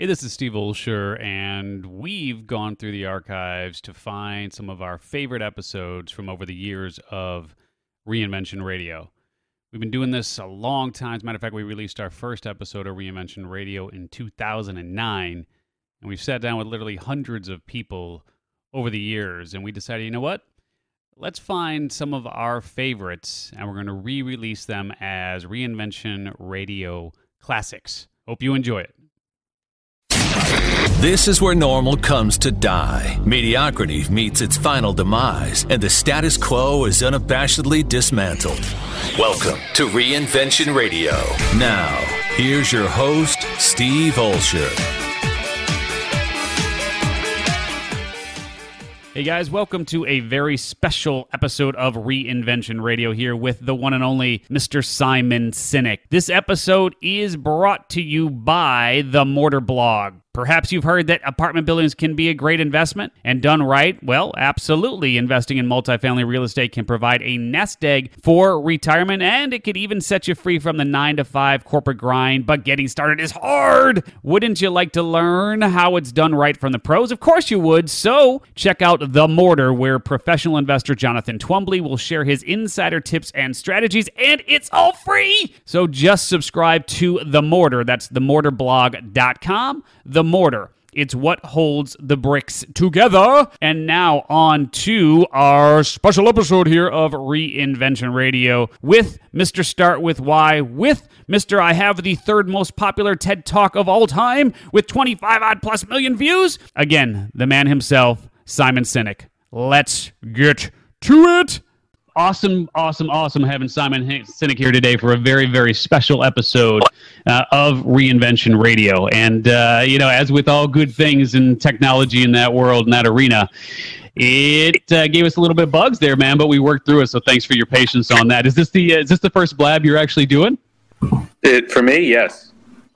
Hey, this is Steve Olsher, and we've gone through the archives to find some of our favorite episodes from over the years of Reinvention Radio. We've been doing this a long time. As a matter of fact, we released our first episode of Reinvention Radio in 2009, and we've sat down with literally hundreds of people over the years, and we decided, you know what? Let's find some of our favorites, and we're going to re release them as Reinvention Radio Classics. Hope you enjoy it. This is where normal comes to die. Mediocrity meets its final demise, and the status quo is unabashedly dismantled. Welcome to Reinvention Radio. Now, here's your host, Steve Olsher. Hey guys, welcome to a very special episode of Reinvention Radio here with the one and only Mr. Simon Sinek. This episode is brought to you by the Mortar Blog. Perhaps you've heard that apartment buildings can be a great investment and done right. Well, absolutely. Investing in multifamily real estate can provide a nest egg for retirement and it could even set you free from the nine to five corporate grind. But getting started is hard. Wouldn't you like to learn how it's done right from the pros? Of course you would. So check out The Mortar, where professional investor Jonathan Twombly will share his insider tips and strategies, and it's all free. So just subscribe to The Mortar. That's themortarblog.com. The Mortar. It's what holds the bricks together. And now on to our special episode here of Reinvention Radio with Mr. Start with Why, with Mr. I have the third most popular TED Talk of all time with 25 odd plus million views. Again, the man himself, Simon Sinek. Let's get to it awesome, awesome, awesome having Simon Sinek here today for a very, very special episode uh, of Reinvention Radio. And, uh, you know, as with all good things in technology in that world, in that arena, it uh, gave us a little bit of bugs there, man, but we worked through it. So thanks for your patience on that. Is this the is this the first blab you're actually doing? It for me, yes.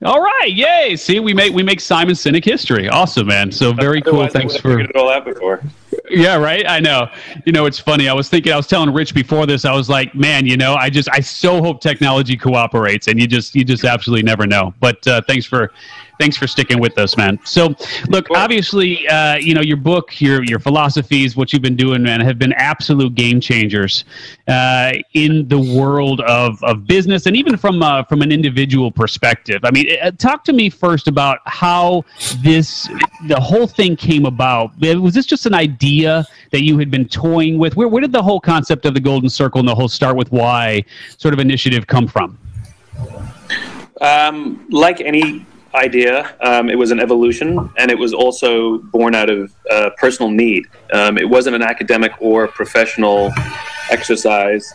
All right, yay! See, we make we make Simon Sinek history. Awesome, man. So very cool. Thanks for all out before. Yeah, right. I know. You know, it's funny. I was thinking. I was telling Rich before this. I was like, man, you know, I just I so hope technology cooperates, and you just you just absolutely never know. But uh, thanks for thanks for sticking with us, man. So, look, obviously, uh, you know, your book, your your philosophies, what you've been doing, man, have been absolute game changers uh, in the world of, of business and even from uh, from an individual perspective. I mean, uh, talk to me first about how this the whole thing came about. Was this just an idea that you had been toying with? Where where did the whole concept of the golden circle and the whole start with why sort of initiative come from? Um, like any idea. Um, it was an evolution, and it was also born out of uh, personal need. Um, it wasn't an academic or professional exercise,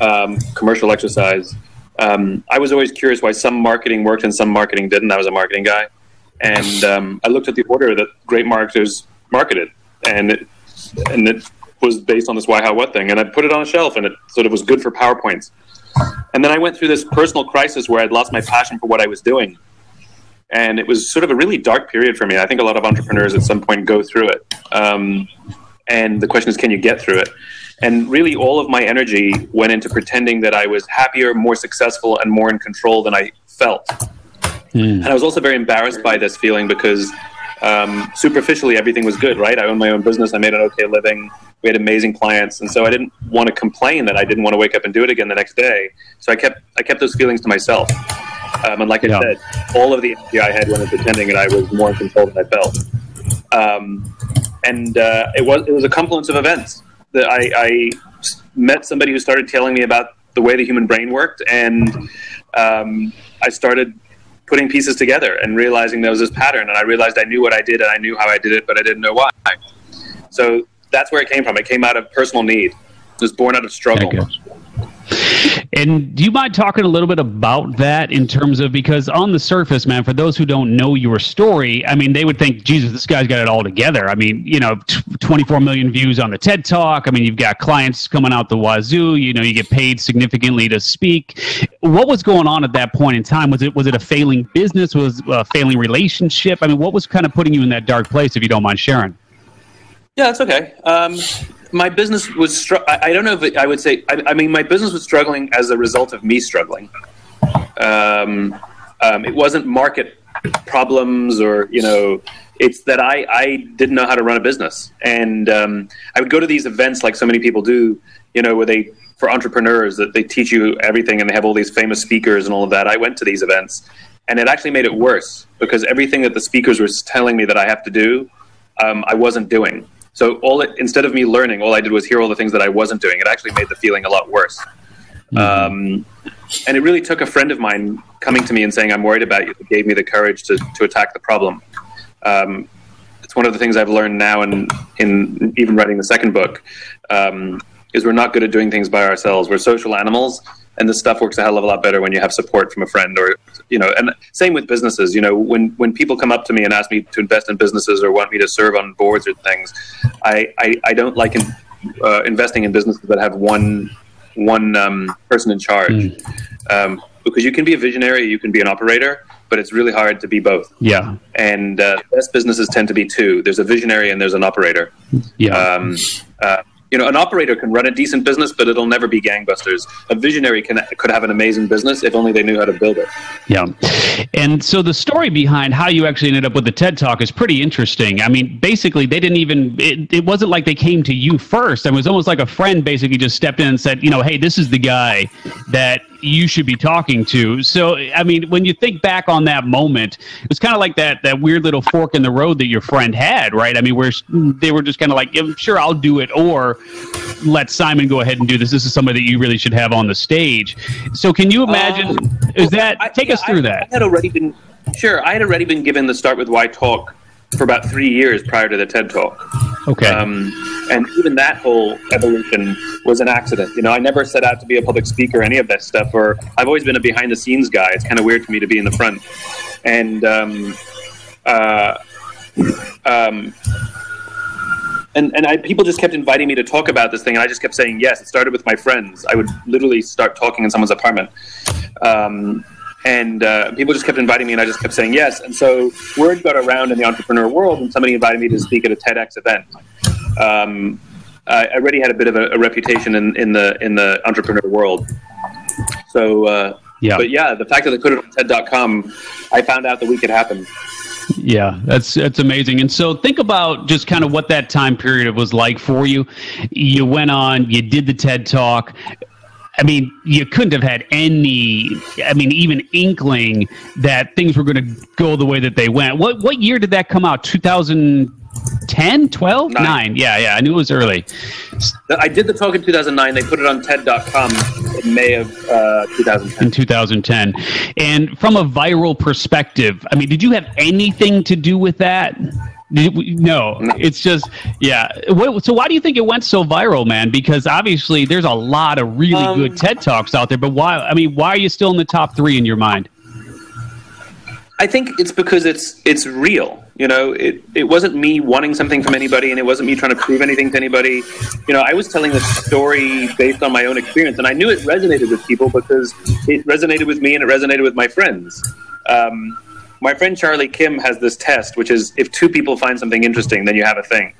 um, commercial exercise. Um, I was always curious why some marketing worked and some marketing didn't. I was a marketing guy, and um, I looked at the order that great marketers marketed, and it, and it was based on this why, how, what thing. And I put it on a shelf, and it sort of was good for PowerPoints. And then I went through this personal crisis where I'd lost my passion for what I was doing and it was sort of a really dark period for me. I think a lot of entrepreneurs at some point go through it. Um, and the question is, can you get through it? And really, all of my energy went into pretending that I was happier, more successful, and more in control than I felt. Mm. And I was also very embarrassed by this feeling because um, superficially everything was good, right? I owned my own business, I made an okay living, we had amazing clients, and so I didn't want to complain that I didn't want to wake up and do it again the next day. So I kept I kept those feelings to myself. Um, and like I yeah. said, all of the energy I had when I was attending that I was more in control than I felt. Um, and uh, it was it was a confluence of events that I, I, met somebody who started telling me about the way the human brain worked, and um, I started putting pieces together and realizing there was this pattern. And I realized I knew what I did and I knew how I did it, but I didn't know why. So that's where it came from. It came out of personal need. It was born out of struggle. And do you mind talking a little bit about that in terms of because on the surface, man, for those who don't know your story, I mean, they would think, Jesus, this guy's got it all together. I mean, you know, t- 24 million views on the TED Talk. I mean, you've got clients coming out the wazoo. You know, you get paid significantly to speak. What was going on at that point in time? Was it was it a failing business? Was a failing relationship? I mean, what was kind of putting you in that dark place? If you don't mind sharing. Yeah, that's okay. Um, my business was. Str- I, I, don't know if it, I would say. I, I, mean, my business was struggling as a result of me struggling. Um, um, it wasn't market problems or you know it's that I, I didn't know how to run a business and um, i would go to these events like so many people do you know where they for entrepreneurs that they teach you everything and they have all these famous speakers and all of that i went to these events and it actually made it worse because everything that the speakers were telling me that i have to do um, i wasn't doing so all it, instead of me learning all i did was hear all the things that i wasn't doing it actually made the feeling a lot worse mm-hmm. um, and it really took a friend of mine coming to me and saying, "I'm worried about you." That gave me the courage to to attack the problem. Um, it's one of the things I've learned now, and in, in, even writing the second book, um, is we're not good at doing things by ourselves. We're social animals, and this stuff works a hell of a lot better when you have support from a friend, or you know. And same with businesses. You know, when when people come up to me and ask me to invest in businesses or want me to serve on boards or things, I I, I don't like in, uh, investing in businesses that have one one um, person in charge. Mm. Um, because you can be a visionary, you can be an operator, but it's really hard to be both. Yeah. And uh, best businesses tend to be two. There's a visionary and there's an operator. Yeah. Um, uh, you know, an operator can run a decent business, but it'll never be gangbusters. A visionary can could have an amazing business if only they knew how to build it. Yeah, and so the story behind how you actually ended up with the TED Talk is pretty interesting. I mean, basically, they didn't even. It, it wasn't like they came to you first. It was almost like a friend basically just stepped in and said, you know, hey, this is the guy that you should be talking to. So, I mean, when you think back on that moment, it's kind of like that that weird little fork in the road that your friend had, right? I mean, where they were just kind of like, sure, I'll do it, or let Simon go ahead and do this. This is somebody that you really should have on the stage. So, can you imagine? Um, is that I, take yeah, us through I, that? I had already been sure. I had already been given the start with why talk for about three years prior to the TED Talk. Okay. Um, and even that whole evolution was an accident. You know, I never set out to be a public speaker, or any of that stuff. Or I've always been a behind the scenes guy. It's kind of weird for me to be in the front. And um, uh, um, and and I, people just kept inviting me to talk about this thing, and I just kept saying yes. It started with my friends. I would literally start talking in someone's apartment. Um, and uh, people just kept inviting me, and I just kept saying yes. And so word got around in the entrepreneur world, and somebody invited me to speak at a TEDx event. Um, I already had a bit of a, a, reputation in, in the in the entrepreneur world. So, uh, yeah. But yeah, the fact that they put it on TED.com, I found out the week it happened. Yeah, that's that's amazing. And so think about just kind of what that time period was like for you. You went on, you did the TED Talk. I mean, you couldn't have had any, I mean, even inkling that things were going to go the way that they went. What what year did that come out? 2010, 12? Nine. Nine. Yeah, yeah. I knew it was early. I did the talk in 2009. They put it on TED.com in May of uh, 2010. In 2010. And from a viral perspective, I mean, did you have anything to do with that? No, it's just yeah. so why do you think it went so viral, man? Because obviously there's a lot of really um, good TED talks out there, but why? I mean, why are you still in the top three in your mind? I think it's because it's it's real. You know, it it wasn't me wanting something from anybody, and it wasn't me trying to prove anything to anybody. You know, I was telling the story based on my own experience, and I knew it resonated with people because it resonated with me and it resonated with my friends. Um, my friend Charlie Kim has this test, which is if two people find something interesting, then you have a thing.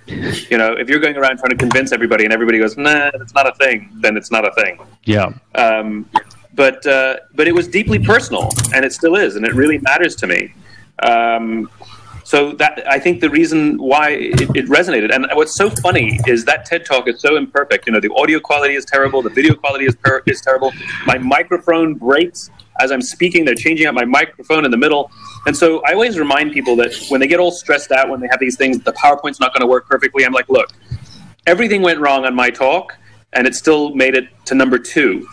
You know, if you're going around trying to convince everybody and everybody goes, nah, it's not a thing, then it's not a thing. Yeah. Um, but uh, but it was deeply personal, and it still is, and it really matters to me. Um, so that I think the reason why it, it, resonated, and what's so funny is that TED Talk is so imperfect. You know, the audio quality is terrible, the video quality is per- is terrible. My microphone breaks as I'm speaking. They're changing out my microphone in the middle. And so I always remind people that when they get all stressed out, when they have these things, the PowerPoint's not going to work perfectly. I'm like, look, everything went wrong on my talk, and it still made it to number two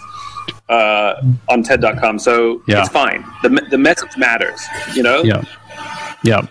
uh, on TED.com. So yeah. it's fine. The, the message matters, you know? Yeah. Yeah,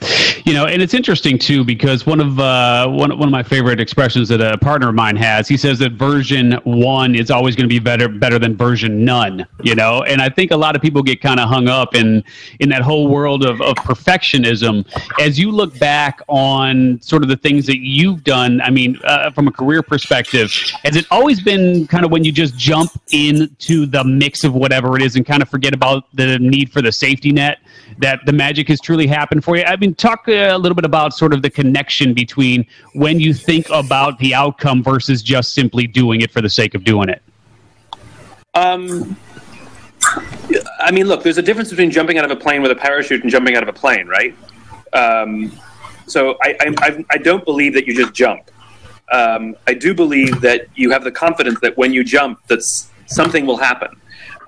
you know, and it's interesting too because one of uh, one one of my favorite expressions that a partner of mine has, he says that version one is always going to be better better than version none. You know, and I think a lot of people get kind of hung up in in that whole world of, of perfectionism. As you look back on sort of the things that you've done, I mean, uh, from a career perspective, has it always been kind of when you just jump into the mix of whatever it is and kind of forget about the need for the safety net? that the magic has truly happened for you? I mean, talk a little bit about sort of the connection between when you think about the outcome versus just simply doing it for the sake of doing it. Um, I mean, look, there's a difference between jumping out of a plane with a parachute and jumping out of a plane, right? Um, so I, I, I, I don't believe that you just jump. Um, I do believe that you have the confidence that when you jump, that something will happen.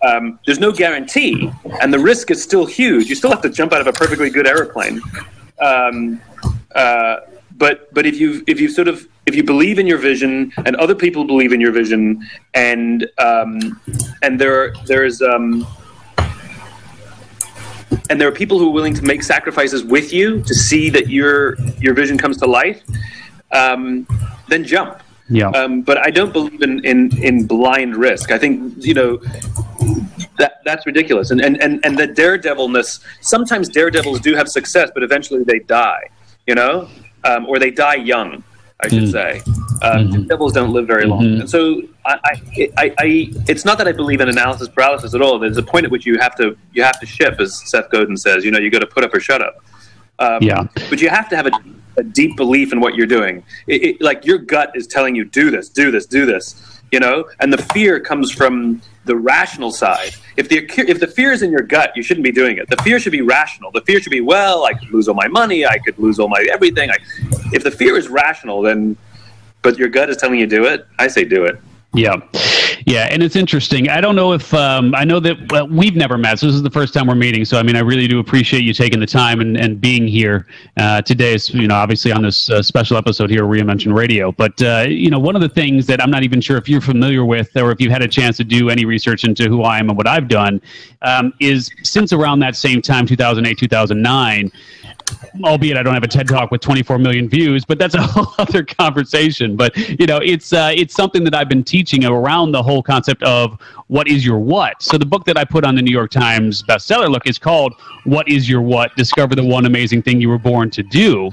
Um, there's no guarantee, and the risk is still huge. You still have to jump out of a perfectly good aeroplane. Um, uh, but but if you if you sort of if you believe in your vision and other people believe in your vision and um, and there there's um, and there are people who are willing to make sacrifices with you to see that your your vision comes to life, um, then jump. Yeah. Um, but I don't believe in, in, in blind risk. I think you know that that's ridiculous. And and and and the daredevilness. Sometimes daredevils do have success, but eventually they die. You know, um, or they die young. I should mm. say. Uh, mm-hmm. Devils don't live very long, mm-hmm. and so I, I, I, I, it's not that I believe in analysis paralysis at all. There's a point at which you have to you have to ship, as Seth Godin says. You know, you got to put up or shut up. Um, yeah. But you have to have a, a deep belief in what you're doing. It, it, like your gut is telling you, do this, do this, do this. You know, and the fear comes from the rational side. If the if the fear is in your gut, you shouldn't be doing it. The fear should be rational. The fear should be, well, I could lose all my money, I could lose all my everything. I, if the fear is rational, then but your gut is telling you do it, I say do it. Yeah, yeah, and it's interesting. I don't know if um, I know that well, we've never met. So this is the first time we're meeting. So I mean, I really do appreciate you taking the time and, and being here uh, today. Is you know, obviously on this uh, special episode here, Reinvention Radio. But uh, you know, one of the things that I'm not even sure if you're familiar with, or if you've had a chance to do any research into who I am and what I've done, um, is since around that same time, 2008, 2009 albeit I don't have a TED talk with 24 million views, but that's a whole other conversation. But you know, it's uh, it's something that I've been teaching around the whole concept of what is your what. So the book that I put on the New York Times bestseller look is called "What Is Your What: Discover the One Amazing Thing You Were Born to Do."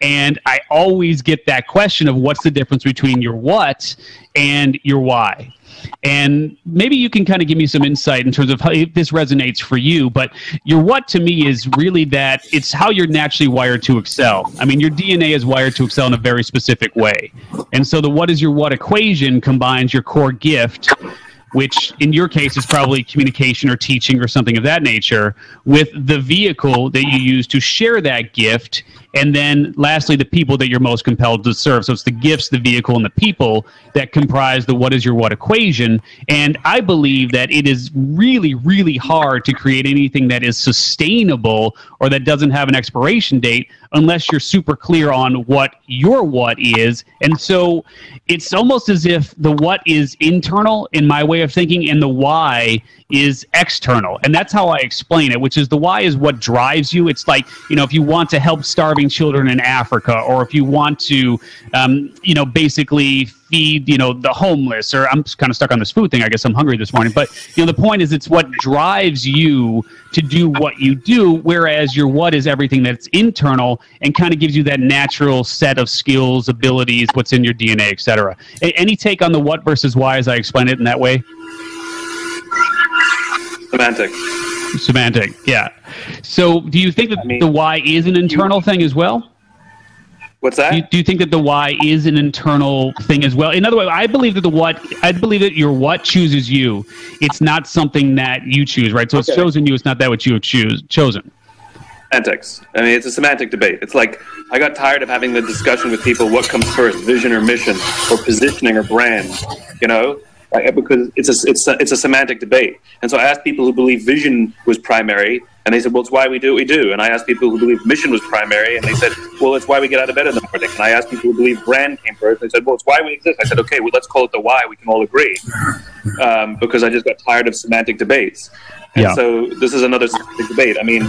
And I always get that question of what's the difference between your what and your why. And maybe you can kind of give me some insight in terms of how this resonates for you. But your what to me is really that it's how you're naturally wired to excel. I mean, your DNA is wired to excel in a very specific way. And so the what is your what equation combines your core gift which in your case is probably communication or teaching or something of that nature, with the vehicle that you use to share that gift. And then lastly, the people that you're most compelled to serve. So it's the gifts, the vehicle, and the people that comprise the what is your what equation. And I believe that it is really, really hard to create anything that is sustainable or that doesn't have an expiration date unless you're super clear on what your what is. And so it's almost as if the what is internal in my way of thinking and the why is external. And that's how I explain it, which is the why is what drives you. It's like, you know, if you want to help starving children in Africa or if you want to, um, you know, basically feed, you know, the homeless or I'm kind of stuck on this food thing. I guess I'm hungry this morning. But, you know, the point is it's what drives you to do what you do, whereas your what is everything that's internal and kind of gives you that natural set of skills, abilities, what's in your DNA, etc. Any take on the what versus why as I explain it in that way? Semantic. Semantic, yeah. So, do you think that I mean, the why is an internal you, thing as well? What's that? Do you, do you, think that the why is an internal thing as well? In other words, I believe that the what, I believe that your what chooses you. It's not something that you choose, right? So okay. it's chosen you. It's not that what you have choose chosen. Semantics. I mean, it's a semantic debate. It's like I got tired of having the discussion with people: what comes first, vision or mission, or positioning or brand? You know, because it's a, it's a, it's a semantic debate. And so I asked people who believe vision was primary, and they said, well, it's why we do what we do. And I asked people who believe mission was primary, and they said, well, it's why we get out of bed in the morning. And I asked people who believe brand came first, and they said, well, it's why we exist. I said, okay, well, let's call it the why. We can all agree. Um, because I just got tired of semantic debates. And yeah. so this is another semantic debate. I mean,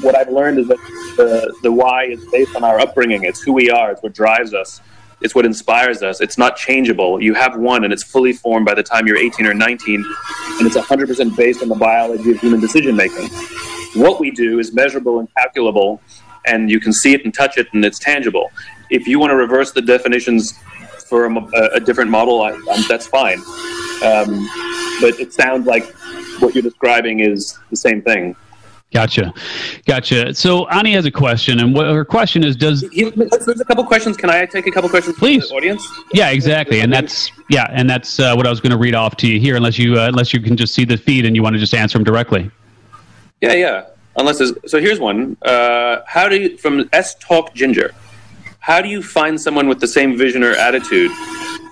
what I've learned is that the, the why is based on our upbringing. It's who we are. It's what drives us. It's what inspires us. It's not changeable. You have one, and it's fully formed by the time you're 18 or 19, and it's 100% based on the biology of human decision making. What we do is measurable and calculable, and you can see it and touch it, and it's tangible. If you want to reverse the definitions for a, a different model, I, that's fine. Um, but it sounds like what you're describing is the same thing. Gotcha, gotcha. So Ani has a question, and what her question is: Does there's a couple questions? Can I take a couple questions, please, audience? Yeah, exactly, and that's yeah, and that's uh, what I was going to read off to you here, unless you uh, unless you can just see the feed and you want to just answer them directly. Yeah, yeah. Unless there's, so here's one. Uh, how do you, from S Talk Ginger, how do you find someone with the same vision or attitude?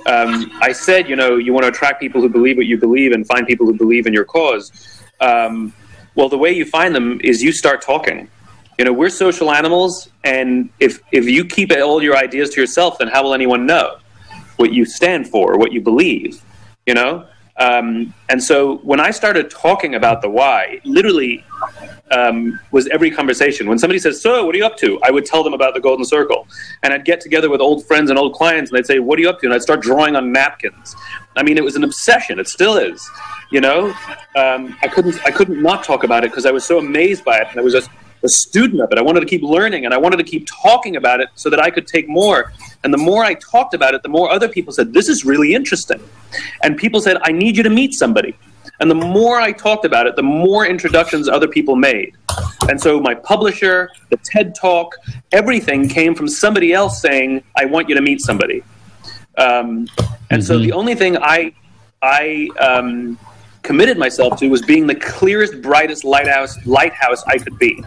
Um, I said, you know, you want to attract people who believe what you believe and find people who believe in your cause. Um, well, the way you find them is you start talking. You know, we're social animals, and if if you keep all your ideas to yourself, then how will anyone know what you stand for, what you believe? You know, um, and so when I started talking about the why, literally um, was every conversation. When somebody says, "So, what are you up to?" I would tell them about the Golden Circle, and I'd get together with old friends and old clients, and they'd say, "What are you up to?" And I'd start drawing on napkins. I mean, it was an obsession. It still is. You know, um, I couldn't I couldn't not talk about it because I was so amazed by it, and I was a student of it. I wanted to keep learning and I wanted to keep talking about it so that I could take more. And the more I talked about it, the more other people said, This is really interesting. And people said, I need you to meet somebody. And the more I talked about it, the more introductions other people made. And so my publisher, the TED Talk, everything came from somebody else saying, I want you to meet somebody. Um, and mm-hmm. so the only thing I, I, um, committed myself to was being the clearest, brightest lighthouse lighthouse I could be.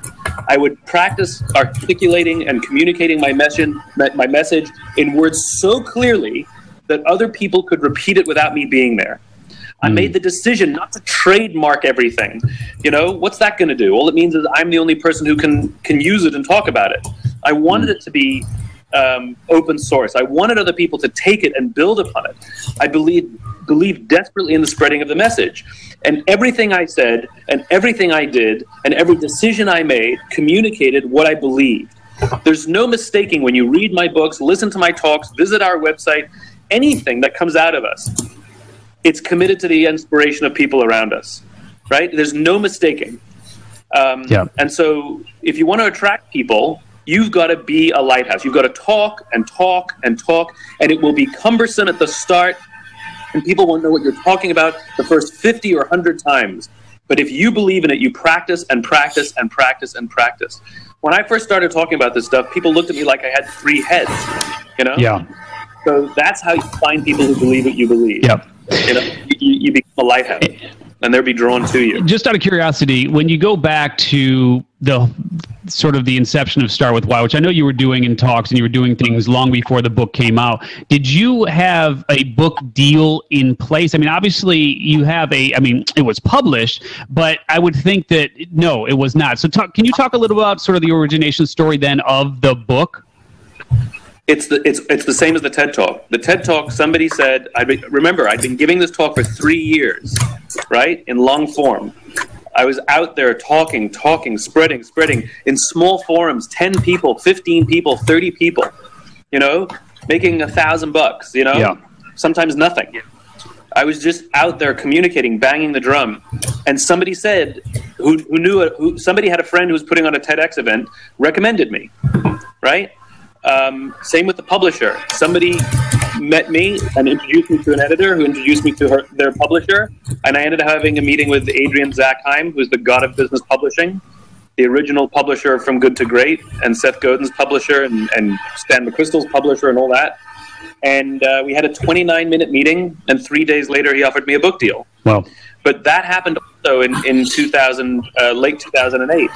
I would practice articulating and communicating my message, my message in words so clearly that other people could repeat it without me being there. I hmm. made the decision not to trademark everything. You know, what's that going to do? All it means is I'm the only person who can can use it and talk about it. I wanted it to be um, open source. I wanted other people to take it and build upon it. I believe believed desperately in the spreading of the message. And everything I said, and everything I did, and every decision I made communicated what I believed. There's no mistaking when you read my books, listen to my talks, visit our website, anything that comes out of us, it's committed to the inspiration of people around us, right? There's no mistaking. Um, yeah. And so if you want to attract people, you've got to be a lighthouse. You've got to talk and talk and talk, and it will be cumbersome at the start, and people won't know what you're talking about the first 50 or 100 times. But if you believe in it, you practice and practice and practice and practice. When I first started talking about this stuff, people looked at me like I had three heads, you know? Yeah. So that's how you find people who believe what you believe. Yep. You know, you, you become a lighthouse and they'll be drawn to you. Just out of curiosity, when you go back to the sort of the inception of Start with Why, which I know you were doing in talks and you were doing things long before the book came out, did you have a book deal in place? I mean, obviously you have a, I mean, it was published, but I would think that no, it was not. So talk, can you talk a little about sort of the origination story then of the book? It's the it's it's the same as the TED Talk. The TED Talk. Somebody said, I remember I'd been giving this talk for three years, right, in long form. I was out there talking, talking, spreading, spreading in small forums, ten people, fifteen people, thirty people. You know, making a thousand bucks. You know, yeah. sometimes nothing. I was just out there communicating, banging the drum, and somebody said, who, who knew who somebody had a friend who was putting on a TEDx event, recommended me, right? Um, same with the publisher. Somebody met me and introduced me to an editor who introduced me to her, their publisher. And I ended up having a meeting with Adrian Zackheim, who's the god of business publishing, the original publisher from Good to Great, and Seth Godin's publisher, and, and Stan McChrystal's publisher, and all that. And uh, we had a 29 minute meeting, and three days later, he offered me a book deal. Wow. But that happened also in, in 2000, uh, late 2008.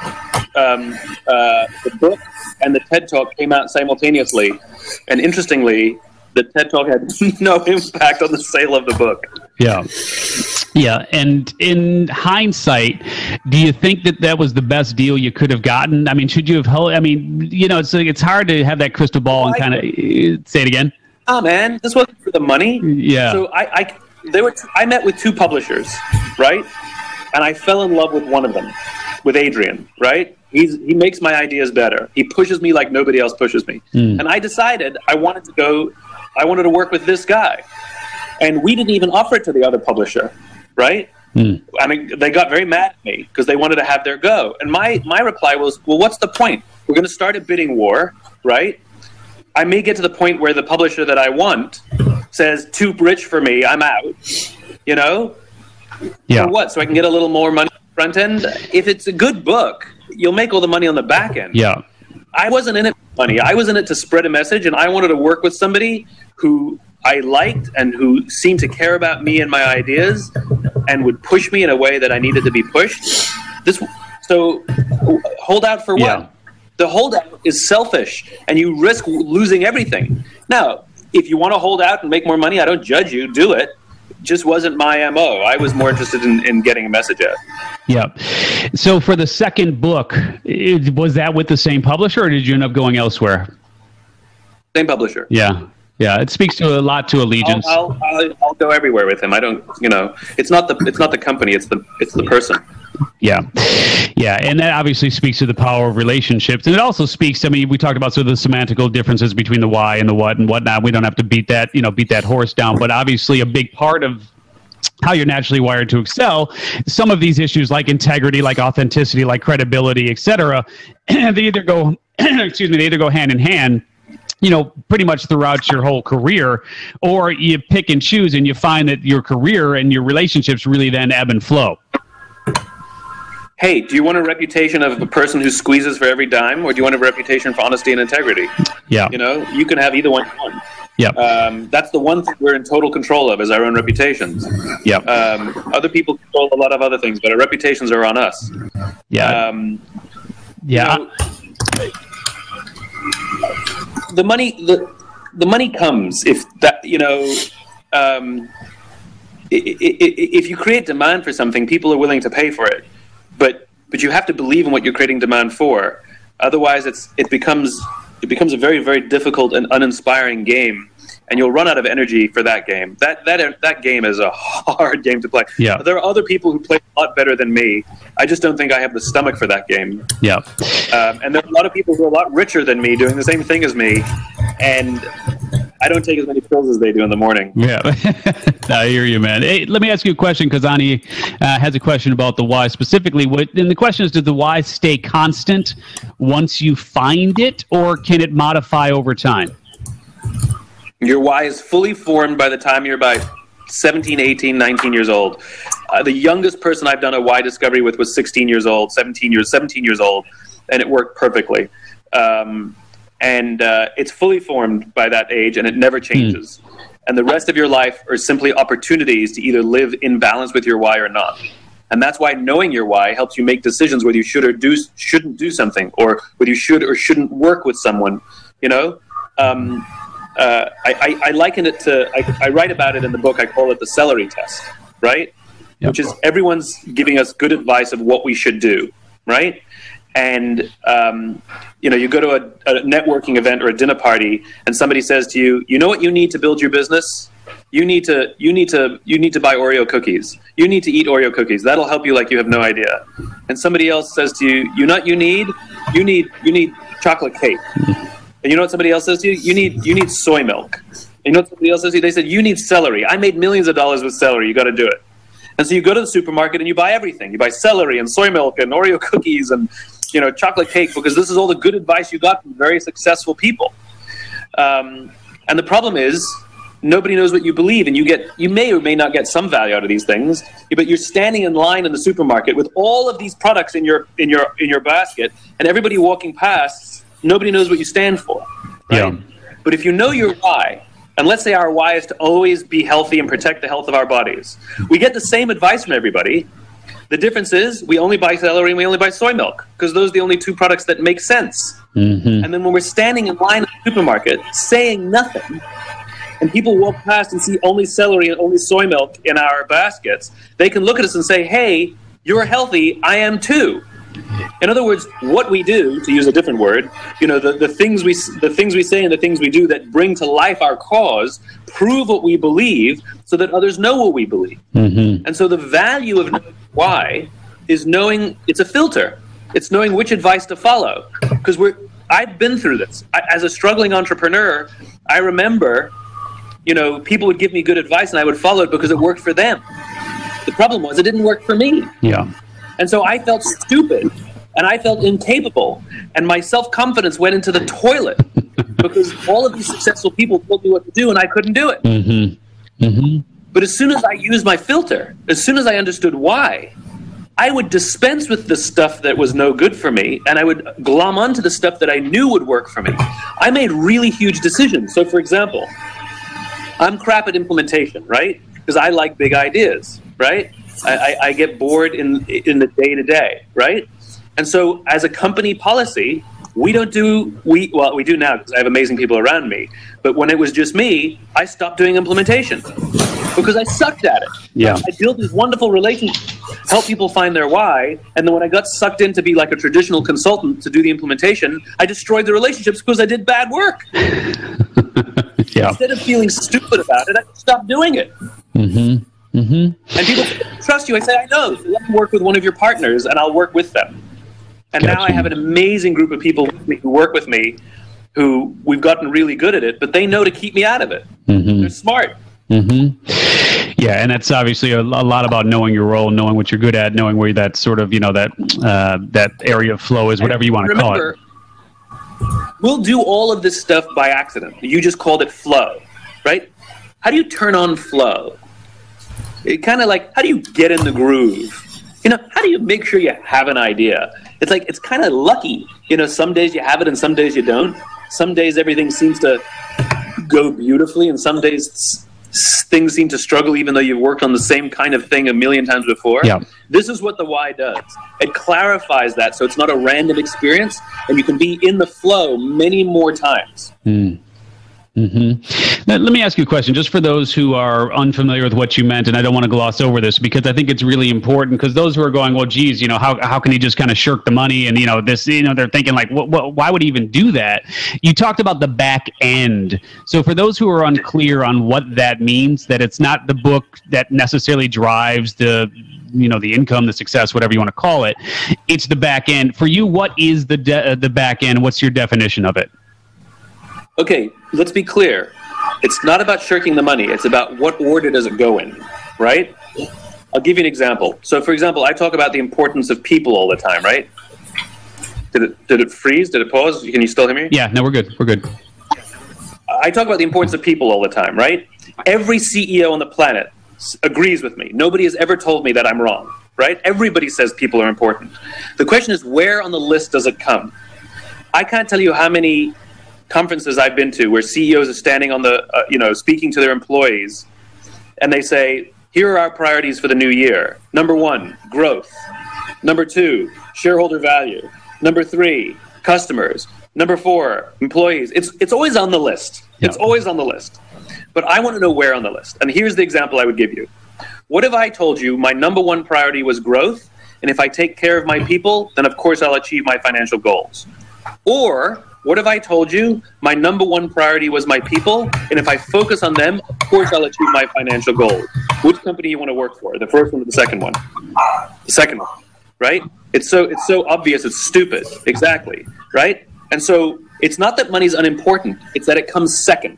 Um, uh, the book and the TED Talk came out simultaneously. And interestingly, the TED Talk had no impact on the sale of the book. Yeah. Yeah. And in hindsight, do you think that that was the best deal you could have gotten? I mean, should you have held, I mean, you know, it's, it's hard to have that crystal ball and kind of say it again. Oh, man, this wasn't for the money. Yeah. So I, I, they were, t- I met with two publishers, right? And I fell in love with one of them, with Adrian, right? He's, he makes my ideas better. He pushes me like nobody else pushes me. Mm. And I decided I wanted to go, I wanted to work with this guy. And we didn't even offer it to the other publisher, right? Mm. I mean, they got very mad at me because they wanted to have their go. And my, my reply was, well, what's the point? We're going to start a bidding war, right? I may get to the point where the publisher that I want says, too rich for me, I'm out. You know? Yeah. For what? So I can get a little more money front end? If it's a good book, you'll make all the money on the back end. Yeah. I wasn't in it for money. I was in it to spread a message, and I wanted to work with somebody who I liked and who seemed to care about me and my ideas and would push me in a way that I needed to be pushed. This So hold out for what? Yeah. The holdout is selfish, and you risk losing everything. Now, if you want to hold out and make more money, I don't judge you. Do it. Just wasn't my mo. I was more interested in, in getting a message out. Yeah. So for the second book, it, was that with the same publisher, or did you end up going elsewhere? Same publisher. Yeah. Yeah, it speaks to a lot to allegiance. I'll, I'll, I'll, I'll go everywhere with him. I don't, you know, it's not the it's not the company. It's the it's the person. Yeah, yeah, and that obviously speaks to the power of relationships, and it also speaks. I mean, we talked about sort of the semantical differences between the why and the what and whatnot. We don't have to beat that, you know, beat that horse down, but obviously a big part of how you're naturally wired to excel some of these issues like integrity like authenticity like credibility etc they either go excuse me they either go hand in hand you know, pretty much throughout your whole career, or you pick and choose and you find that your career and your relationships really then ebb and flow. Hey, do you want a reputation of a person who squeezes for every dime, or do you want a reputation for honesty and integrity? Yeah. You know, you can have either one. Yeah. Um, that's the one thing we're in total control of is our own reputations. Yeah. Um, other people control a lot of other things, but our reputations are on us. Yeah. Um, yeah. you know, the money the the money comes if that you know um, if you create demand for something people are willing to pay for it but but you have to believe in what you're creating demand for. Otherwise it's it becomes it becomes a very very difficult and uninspiring game and you'll run out of energy for that game. That that that game is a hard game to play. Yeah. there are other people who play a lot better than me. I just don't think i have the stomach for that game. Yeah. um, and there are a lot of people who are a lot richer than me doing the same thing as me, and I don't take as many pills as they do in the morning. Yeah, I hear you, man. Hey, let me ask you a question because Ani uh, has a question about the why specifically. What, and the question is, does the why stay constant once you find it, or can it modify over time? Your why is fully formed by the time you're about 17, 18, 19 years old. Uh, the youngest person I've done a why discovery with was 16 years old, 17 years, 17 years old, and it worked perfectly. Um, and uh, it's fully formed by that age, and it never changes. And the rest of your life are simply opportunities to either live in balance with your why or not. And that's why knowing your why helps you make decisions whether you should or do shouldn't do something, or whether you should or shouldn't work with someone. You know, um, uh, I, I, I liken it to. I, I write about it in the book. I call it the celery test, right? Yep. Which is everyone's giving us good advice of what we should do, right? And um, you know, you go to a, a networking event or a dinner party, and somebody says to you, "You know what you need to build your business? You need to you need to you need to buy Oreo cookies. You need to eat Oreo cookies. That'll help you like you have no idea." And somebody else says to you, "You know what you need? You need you need chocolate cake." And you know what somebody else says to you? You need you need soy milk. And you know what somebody else says to you? They said you need celery. I made millions of dollars with celery. You got to do it. And so you go to the supermarket and you buy everything. You buy celery and soy milk and Oreo cookies and you know chocolate cake because this is all the good advice you got from very successful people. Um, and the problem is nobody knows what you believe, and you get you may or may not get some value out of these things. But you're standing in line in the supermarket with all of these products in your in your in your basket, and everybody walking past, nobody knows what you stand for. Right? Yeah. But if you know your why, and let's say our why is to always be healthy and protect the health of our bodies, we get the same advice from everybody. The difference is we only buy celery and we only buy soy milk because those are the only two products that make sense. Mm-hmm. And then when we're standing in line at the supermarket saying nothing, and people walk past and see only celery and only soy milk in our baskets, they can look at us and say, hey, you're healthy, I am too. In other words, what we do, to use a different word, you know, the, the things we the things we say and the things we do that bring to life our cause prove what we believe, so that others know what we believe. Mm-hmm. And so the value of knowing why is knowing it's a filter. It's knowing which advice to follow. Because we're I've been through this. I, as a struggling entrepreneur, I remember, you know, people would give me good advice and I would follow it because it worked for them. The problem was it didn't work for me. Yeah. And so I felt stupid and I felt incapable. And my self confidence went into the toilet because all of these successful people told me what to do and I couldn't do it. Mm-hmm. Mm-hmm. But as soon as I used my filter, as soon as I understood why, I would dispense with the stuff that was no good for me and I would glom onto the stuff that I knew would work for me. I made really huge decisions. So, for example, I'm crap at implementation, right? Because I like big ideas, right? I, I, I get bored in in the day to day, right? And so, as a company policy, we don't do we well we do now because I have amazing people around me. But when it was just me, I stopped doing implementation because I sucked at it. Yeah. I built these wonderful relationships, help people find their why, and then when I got sucked in to be like a traditional consultant to do the implementation, I destroyed the relationships because I did bad work. yeah. Instead of feeling stupid about it, I stopped doing it. Mm-hmm. Mm-hmm. And people trust you. I say, I know. So let me work with one of your partners, and I'll work with them. And now I have an amazing group of people who work with me, who we've gotten really good at it, but they know to keep me out of it. Mm-hmm. They're smart. Mm-hmm. Yeah, and that's obviously a, a lot about knowing your role, knowing what you're good at, knowing where that sort of you know that uh, that area of flow is, whatever you want to call it. We'll do all of this stuff by accident. You just called it flow, right? How do you turn on flow? It kind of like how do you get in the groove? You know, how do you make sure you have an idea? It's like it's kind of lucky. You know, some days you have it and some days you don't. Some days everything seems to go beautifully, and some days things seem to struggle, even though you've worked on the same kind of thing a million times before. Yeah. This is what the why does. It clarifies that so it's not a random experience, and you can be in the flow many more times. Hmm. Mm-hmm. Now, let me ask you a question, just for those who are unfamiliar with what you meant, and I don't want to gloss over this because I think it's really important. Because those who are going, well, geez, you know, how how can he just kind of shirk the money? And you know, this, you know, they're thinking like, what, what, why would he even do that? You talked about the back end. So for those who are unclear on what that means, that it's not the book that necessarily drives the you know the income the success whatever you want to call it it's the back end for you what is the de- the back end what's your definition of it Okay, let's be clear. It's not about shirking the money. It's about what order does it go in, right? I'll give you an example. So, for example, I talk about the importance of people all the time, right? Did it did it freeze? Did it pause? Can you still hear me? yeah no we're good we're good I talk about the importance of people all the time, right? Every CEO on the planet agrees with me. Nobody has ever told me that I'm wrong, right? Everybody says people are important. The question is, where on the list does it come? I can't tell you how many conferences I've been to where CEOs are standing on the, uh, you know, speaking to their employees, and they say, "Here are our priorities for the new year. Number one, growth. Number two, shareholder value. Number three, customers. Number four, employees. It's it's always on the list. It's always on the list. But I want to know where on the list. And here's the example I would give you. What if I told you my number one priority was growth, and if I take care of my people, then of course I'll achieve my financial goals? Or what have I told you my number one priority was my people, and if I focus on them, of course I'll achieve my financial goals? Which company you want to work for? The first one or the second one? The second one, right? It's so it's so obvious. It's stupid. Exactly, right? And so it's not that money's unimportant. It's that it comes second,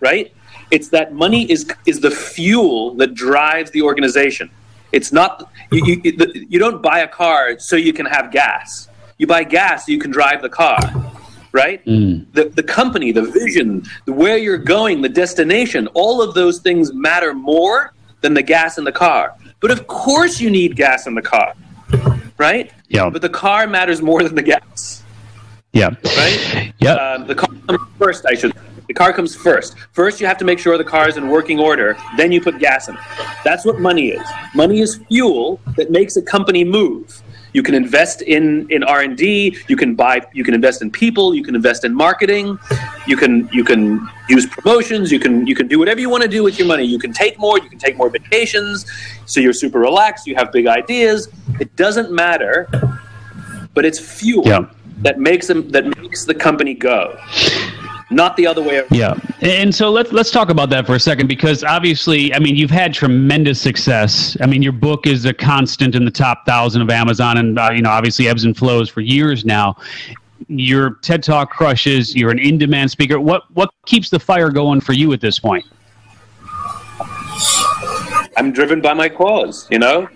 right? It's that money is is the fuel that drives the organization. It's not you, you, you- you don't buy a car so you can have gas. You buy gas so you can drive the car, right? The the company, the vision, the where you're going, the destination, all of those things matter more than the gas in the car. But of course you need gas in the car, right? Yeah. But the car matters more than the gas, yeah right? yeah Um, the car comes first, I should. The car comes first. First, you have to make sure the car is in working order. Then you put gas in it. That's what money is. Money is fuel that makes a company move. You can invest in in R and D. You can buy. You can invest in people. You can invest in marketing. You can you can use promotions. You can you can do whatever you want to do with your money. You can take more. You can take more vacations. So you're super relaxed. You have big ideas. It doesn't matter, but it's fuel Yeah. that makes them that makes the company go, not the other way around. Yeah, and so let's let's talk about that for a second because obviously, I mean, you've had tremendous success. I mean, your book is a constant in the top thousand of Amazon, and uh, you know, obviously, ebbs and flows for years now. Your TED Talk crushes. You're an in-demand speaker. What what keeps the fire going for you at this point? I'm driven by my cause, you know,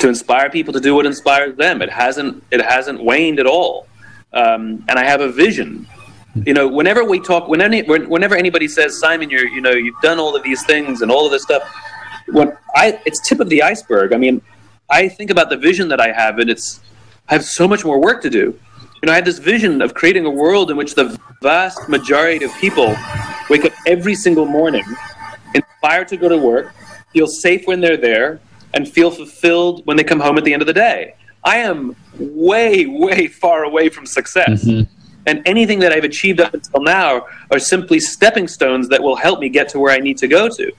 to inspire people to do what inspires them. It hasn't it hasn't waned at all, um, and I have a vision. You know, whenever we talk, when any, whenever anybody says, Simon, you're you know you've done all of these things and all of this stuff, when I it's tip of the iceberg. I mean, I think about the vision that I have, and it's I have so much more work to do. You know, I had this vision of creating a world in which the vast majority of people wake up every single morning inspired to go to work, feel safe when they're there, and feel fulfilled when they come home at the end of the day. I am way, way far away from success. Mm-hmm. And anything that I've achieved up until now are simply stepping stones that will help me get to where I need to go to.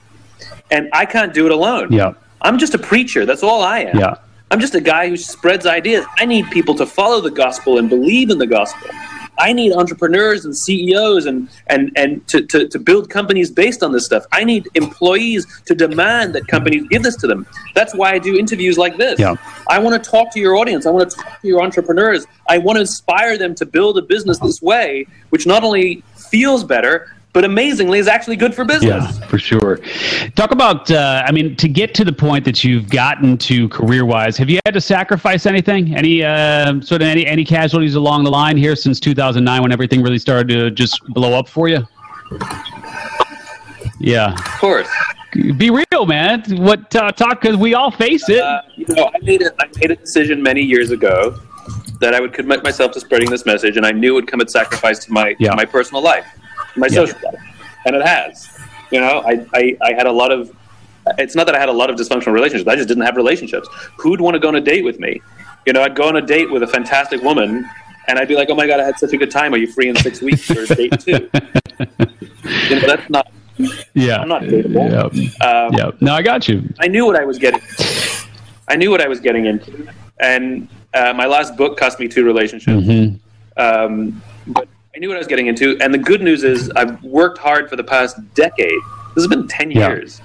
And I can't do it alone. Yeah. I'm just a preacher. That's all I am. Yeah. I'm just a guy who spreads ideas. I need people to follow the gospel and believe in the gospel. I need entrepreneurs and CEOs and and and to, to, to build companies based on this stuff. I need employees to demand that companies give this to them. That's why I do interviews like this. Yeah. I want to talk to your audience. I want to talk to your entrepreneurs. I want to inspire them to build a business this way, which not only feels better, but amazingly is actually good for business. Yeah, for sure. Talk about, uh, I mean, to get to the point that you've gotten to career wise, have you had to sacrifice anything? Any uh, sort of any, any casualties along the line here since 2009 when everything really started to just blow up for you? Yeah. Of course. Be real, man. What uh, talk? Because we all face it. Uh, you know, I made a, I made a decision many years ago that I would commit myself to spreading this message, and I knew it would come at sacrifice to my yeah. to my personal life my yeah. social life, and it has. You know, I, I, I had a lot of. It's not that I had a lot of dysfunctional relationships. I just didn't have relationships. Who'd want to go on a date with me? You know, I'd go on a date with a fantastic woman, and I'd be like, "Oh my god, I had such a good time. Are you free in six weeks for date two? you know, that's not. Yeah, I'm not dateable. Yeah. Um, yeah. No, I got you. I knew what I was getting. I knew what I was getting into, and uh, my last book cost me two relationships. Mm-hmm. Um, but I knew what I was getting into. And the good news is, I've worked hard for the past decade. This has been 10 yeah. years.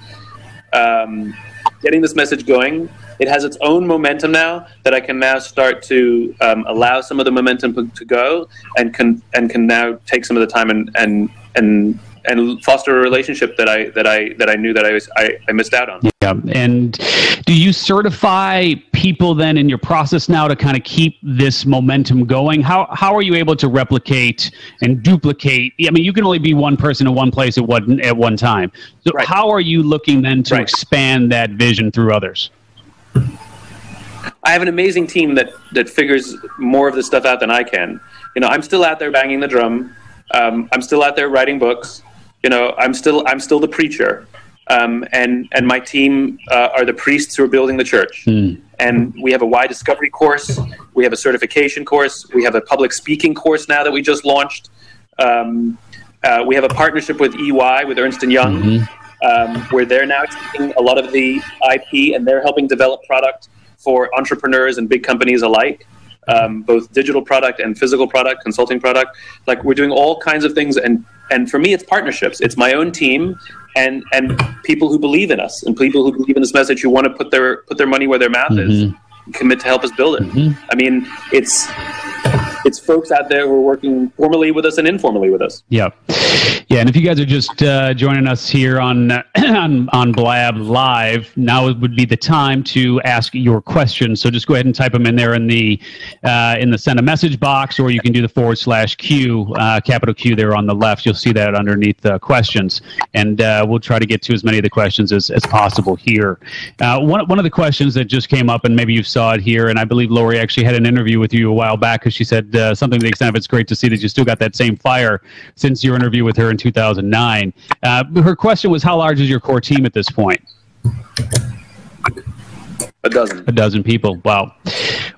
Um, getting this message going. It has its own momentum now that I can now start to um, allow some of the momentum to go and can and can now take some of the time and and and and foster a relationship that I that I that I knew that I was I, I missed out on. Yeah, and do you certify people then in your process now to kind of keep this momentum going? How how are you able to replicate and duplicate? I mean, you can only be one person in one place at one at one time. So right. how are you looking then to right. expand that vision through others? I have an amazing team that that figures more of this stuff out than I can. You know, I'm still out there banging the drum. Um, I'm still out there writing books you know, I'm still I'm still the preacher, um, and and my team uh, are the priests who are building the church. Mm. And we have a Why Discovery course, we have a certification course, we have a public speaking course now that we just launched. Um, uh, we have a partnership with EY with Ernst and Young, mm-hmm. um, where they're now taking a lot of the IP and they're helping develop product for entrepreneurs and big companies alike um, both digital product and physical product, consulting product. Like we're doing all kinds of things, and and for me, it's partnerships. It's my own team and and people who believe in us and people who believe in this message who want to put their put their money where their mouth mm-hmm. is, commit to help us build it. Mm-hmm. I mean, it's it's folks out there who are working formally with us and informally with us. Yeah, yeah. And if you guys are just uh, joining us here on, on on Blab Live, now would be the time to ask your questions. So just go ahead and type them in there in the uh, in the send a message box, or you can do the forward slash Q uh, capital Q there on the left. You'll see that underneath questions, and uh, we'll try to get to as many of the questions as, as possible here. Uh, one one of the questions that just came up, and maybe you saw it here, and I believe Lori actually had an interview with you a while back because she said uh, something to the extent of it's great to see that you still got that same fire since your interview with her in 2009. Uh, her question was, how large is your core team at this point? A dozen. A dozen people. Wow.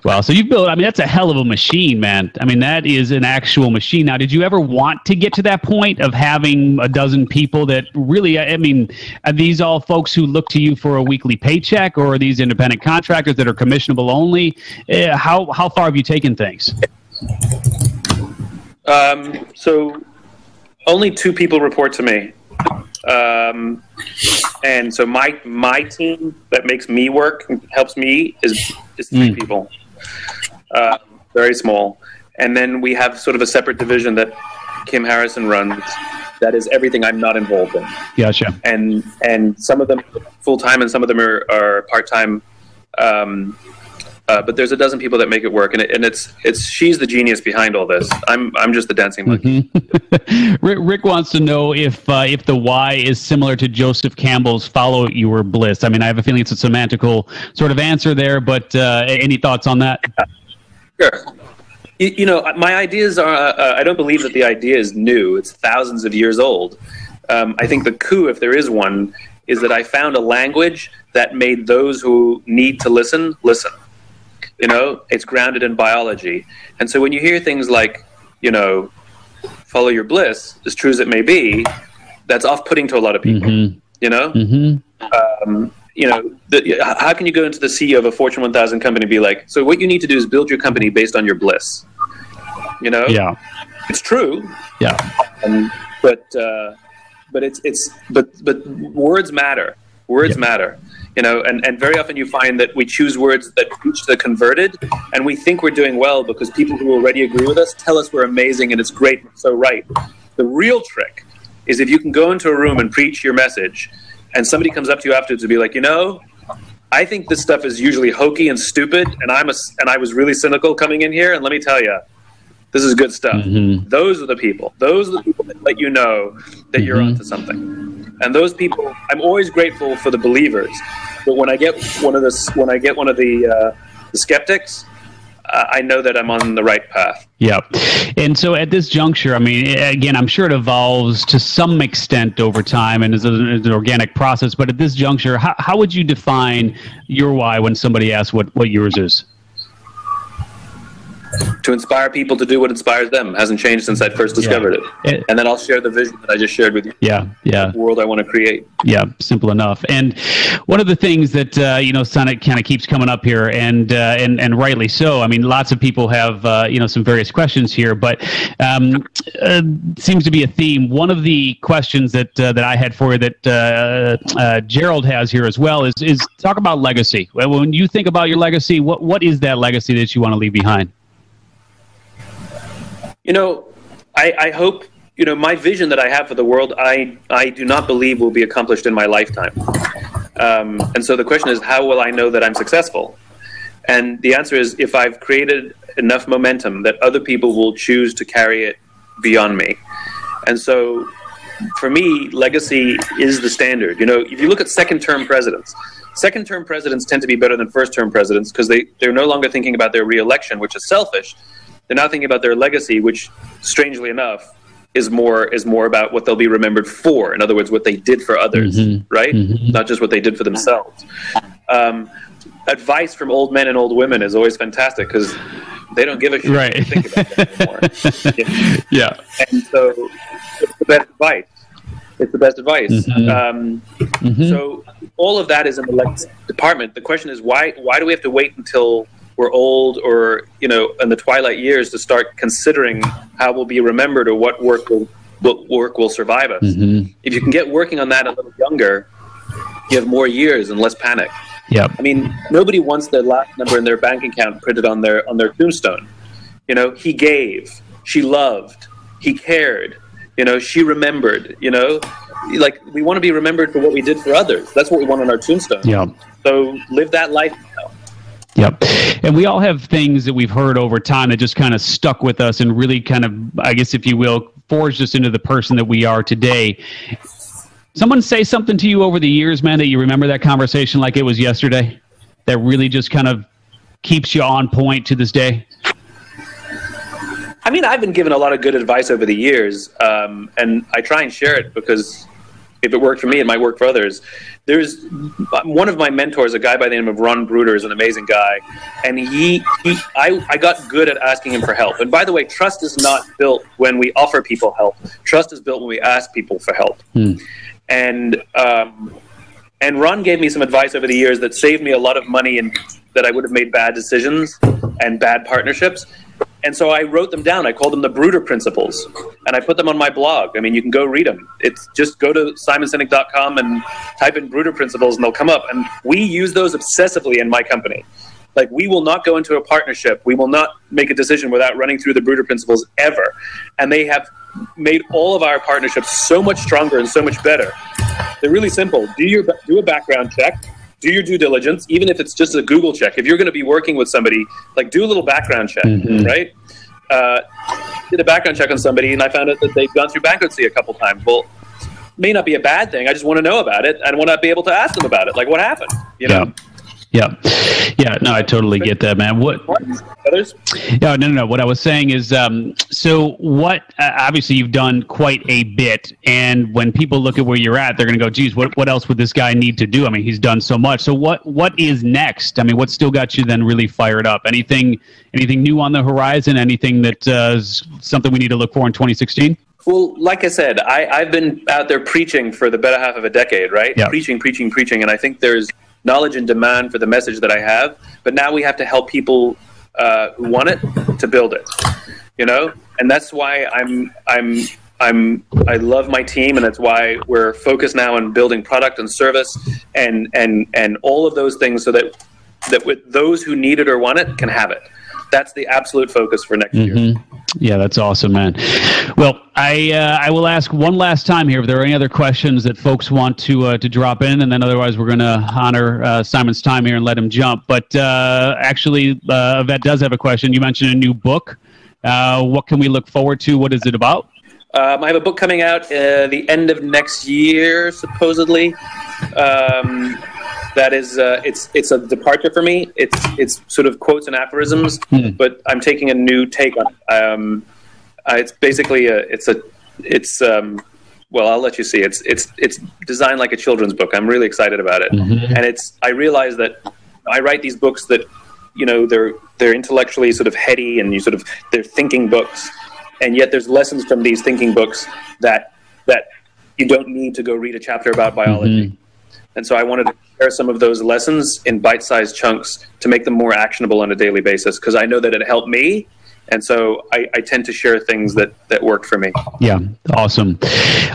Wow. So you've built, I mean, that's a hell of a machine, man. I mean, that is an actual machine. Now, did you ever want to get to that point of having a dozen people that really, I mean, are these all folks who look to you for a weekly paycheck or are these independent contractors that are commissionable only? Uh, how, how far have you taken things? Um, so only two people report to me. Um, and so my my team that makes me work helps me is is three mm. people, uh, very small. And then we have sort of a separate division that Kim Harrison runs. That is everything I'm not involved in. Gotcha. And and some of them full time, and some of them are, are part time. Um, uh, but there's a dozen people that make it work, and, it, and it's it's she's the genius behind all this. I'm I'm just the dancing monkey. Mm-hmm. Rick wants to know if uh, if the why is similar to Joseph Campbell's "Follow Your Bliss." I mean, I have a feeling it's a semantical sort of answer there, but uh, any thoughts on that? Sure. You, you know, my ideas are. Uh, uh, I don't believe that the idea is new. It's thousands of years old. Um, I think the coup, if there is one, is that I found a language that made those who need to listen listen You know, it's grounded in biology. And so when you hear things like, you know, follow your bliss, as true as it may be, that's off-putting to a lot of people. Mm-hmm. You know, Mm-hmm. um, you know, the, how can you go into the CEO of a Fortune 1000 company and be like, so what you need to do is build your company based on your bliss. You know, Yeah. it's true, Yeah. um, but uh, but it's it's but but words matter. Words Yeah. matter. You know, and, and very often you find that we choose words that reach the converted, and we think we're doing well because people who already agree with us tell us we're amazing and it's great, we're so right. The real trick is if you can go into a room and preach your message, and somebody comes up to you afterwards and be like, you know, I think this stuff is usually hokey and stupid, and I'm a, and I was really cynical coming in here, and let me tell you, this is good stuff. Mhm. Those are the people. Those are the people that let you know that you're Mhm. onto something. And those people, I'm always grateful for the believers, but when I get one of the when I get one of the, uh, the skeptics, uh, I know that I'm on the right path. Yeah. And so at this juncture, I mean, again, I'm sure it evolves to some extent over time and is an, is an organic process. But at this juncture, how, how would you define your why when somebody asks what, what yours is? To inspire people to do what inspires them hasn't changed since I first discovered it. It- And then I'll share the vision that I just shared with you, Yeah. Yeah. the world I want to create. Yeah, simple enough. And one of the things that uh, you know, Sonic kind of keeps coming up here, and uh, and and rightly so. I mean, lots of people have uh, you know some various questions here, but um, uh, seems to be a theme. One of the questions that uh, that I had for you that uh, uh, Gerald has here as well is is talk about legacy. When you think about your legacy, what what is that legacy that you want to leave behind? You know, I, I hope you know my vision that I have for the world. I I do not believe will be accomplished in my lifetime. Um, and so the question is, how will I know that I'm successful? And the answer is, if I've created enough momentum that other people will choose to carry it beyond me. And so, for me, legacy is the standard. You know, if you look at second-term presidents, second-term presidents tend to be better than first-term presidents because they they're no longer thinking about their reelection, which is selfish. They're now thinking about their legacy, which, strangely enough, is more is more about what they'll be remembered for. In other words, what they did for others, Mhm. right? Mhm. Not just what they did for themselves. Um, advice from old men and old women is always fantastic because they don't give a shit Right. think about that anymore. yeah. and so it's the best advice. It's the best advice. Mhm. Um, Mhm. so all of that is in the legacy department. The question is why? Why do we have to wait until we're old or you know in the twilight years to start considering how we'll be remembered or what work will what work will survive us? Mhm. If you can get working on that a little younger, you have more years and less panic. Yep. I mean, nobody wants their last number in their bank account printed on their on their tombstone. You know, he gave, she loved, he cared. You know, she remembered. You know, like we want to be remembered for what we did for others. That's what we want on our tombstone. Yeah. So live that life. Yep. And we all have things that we've heard over time that just kind of stuck with us and really kind of, I guess, if you will, forged us into the person that we are today. Someone say something to you over the years, man, that you remember that conversation like it was yesterday, that really just kind of keeps you on point to this day? I mean, I've been given a lot of good advice over the years, um, and I try and share it because if it worked for me, it might work for others. There's one of my mentors, a guy by the name of Ron Bruder, is an amazing guy, and he, he I, I got good at asking him for help. And by the way, trust is not built when we offer people help. Trust is built when we ask people for help. Hmm. And um, and Ron gave me some advice over the years that saved me a lot of money and that I would have made bad decisions and bad partnerships. And so I wrote them down. I called them the Bruder Principles, and I put them on my blog. I mean, you can go read them. It's just go to simonsinek.com and type in Bruder Principles, and they'll come up. And we use those obsessively in my company. Like, we will not go into a partnership. We will not make a decision without running through the Bruder Principles ever. And they have made all of our partnerships so much stronger and so much better. They're really simple. Do your do a background check. Do your due diligence, even if it's just a Google check. If you're going to be working with somebody, like do a little background check, Mhm. right? Uh, did a background check on somebody, and I found out that they've gone through bankruptcy a couple times. Well, may not be a bad thing. I just want to know about it. and want to be able to ask them about it. Like, what happened? You know. Yeah, yeah, Yeah. no, I totally get that, man. What others? Yeah, no, no, no. What I was saying is, um, so what? Uh, obviously, you've done quite a bit, and when people look at where you're at, they're going to go, "Geez, what what else would this guy need to do?" I mean, he's done so much. So what what is next? I mean, what still got you then really fired up? Anything anything new on the horizon? Anything that uh, is something we need to look for in 2016? Well, like I said, I, I've been out there preaching for the better half of a decade, right? Yeah. Preaching, preaching, preaching, and I think there's knowledge and demand for the message that I have. But now we have to help people uh, who want it to build it. You know, and that's why I'm I'm I'm I love my team, and that's why we're focused now on building product and service and and and all of those things, so that that with those who need it or want it can have it. That's the absolute focus for next mm-hmm. year. Yeah, that's awesome, man. Well, I uh, I will ask one last time here if there are any other questions that folks want to uh, to drop in, and then otherwise we're going to honor uh, Simon's time here and let him jump. But uh, actually, uh, does have a question. You mentioned a new book. Uh, what can we look forward to? What is it about? Um, I have a book coming out uh, the end of next year, supposedly. Um, that is uh, it's it's a departure for me. It's it's sort of quotes and aphorisms, mm. but I'm taking a new take on it. Um, uh, it's basically a it's a it's um, well I'll let you see. It's it's it's designed like a children's book. I'm really excited about it, mm-hmm. and it's I realize that I write these books that you know they're they're intellectually sort of heady and you sort of they're thinking books, and yet there's lessons from these thinking books that that you don't need to go read a chapter about biology. Mm-hmm. And so I wanted to share some of those lessons in bite sized chunks to make them more actionable on a daily basis because I know that it helped me and so I, I, tend to share things that that work for me. Yeah, awesome,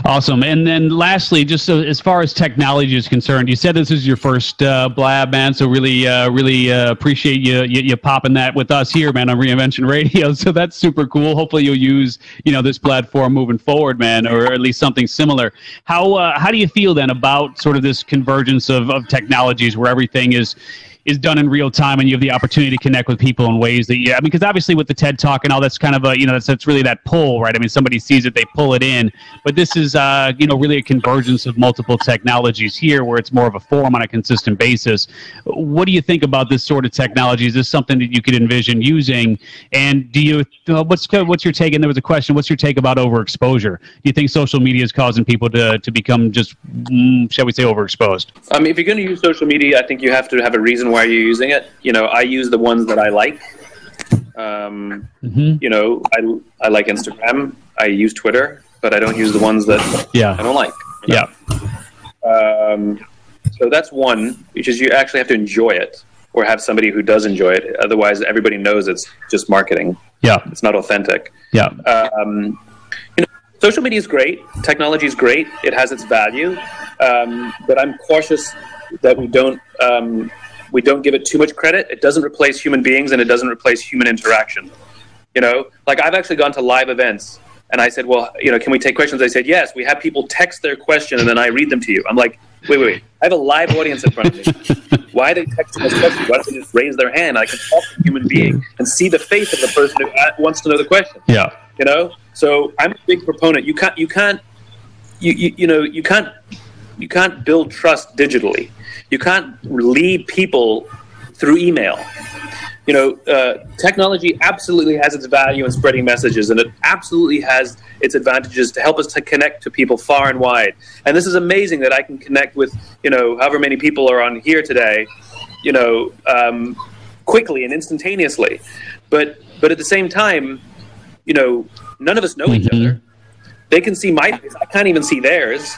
awesome. And then lastly, just so, as far as technology is concerned, you said this is your first uh, blab, man. So really, uh, really uh, appreciate you, you, you popping that with us here, man, on Reinvention Radio. So that's super cool. Hopefully, you'll use you know this platform moving forward, man, or at least something similar. How uh, how do you feel then about sort of this convergence of, of technologies where everything is is done in real time and you have the opportunity to connect with people in ways that yeah I mean because obviously with the TED talk and all that's kind of a you know that's, that's really that pull right? I mean somebody sees it they pull it in. But this is uh you know really a convergence of multiple technologies here where it's more of a forum on a consistent basis. What do you think about this sort of technology? Is this something that you could envision using? And do you uh, what's what's your take? And there was a question what's your take about overexposure? Do you think social media is causing people to to become just mm, shall we say overexposed? I mean if you're going to use social media I think you have to have a reason why are you using it? You know, I use the ones that I like. Um, mm-hmm. You know, I, I like Instagram. I use Twitter, but I don't use the ones that yeah. I don't like. You know? Yeah. Um, so that's one, which is you actually have to enjoy it or have somebody who does enjoy it. Otherwise, everybody knows it's just marketing. Yeah. It's not authentic. Yeah. Um, you know, social media is great. Technology is great. It has its value. Um, but I'm cautious that we don't um, we don't give it too much credit. It doesn't replace human beings and it doesn't replace human interaction. You know, like I've actually gone to live events and I said, well, you know, can we take questions? They said, yes. We have people text their question and then I read them to you. I'm like, wait, wait, wait. I have a live audience in front of me. Why are they texting this question? Why don't they just raise their hand? I can talk to a human being and see the face of the person who uh, wants to know the question. Yeah. You know, so I'm a big proponent. You can't, you can't, you, you, you know, you can't, you can't build trust digitally. You can't lead people through email. You know, uh, technology absolutely has its value in spreading messages, and it absolutely has its advantages to help us to connect to people far and wide. And this is amazing that I can connect with, you know, however many people are on here today, you know, um, quickly and instantaneously. But but at the same time, you know, none of us know mm-hmm. each other. They can see my face. I can't even see theirs.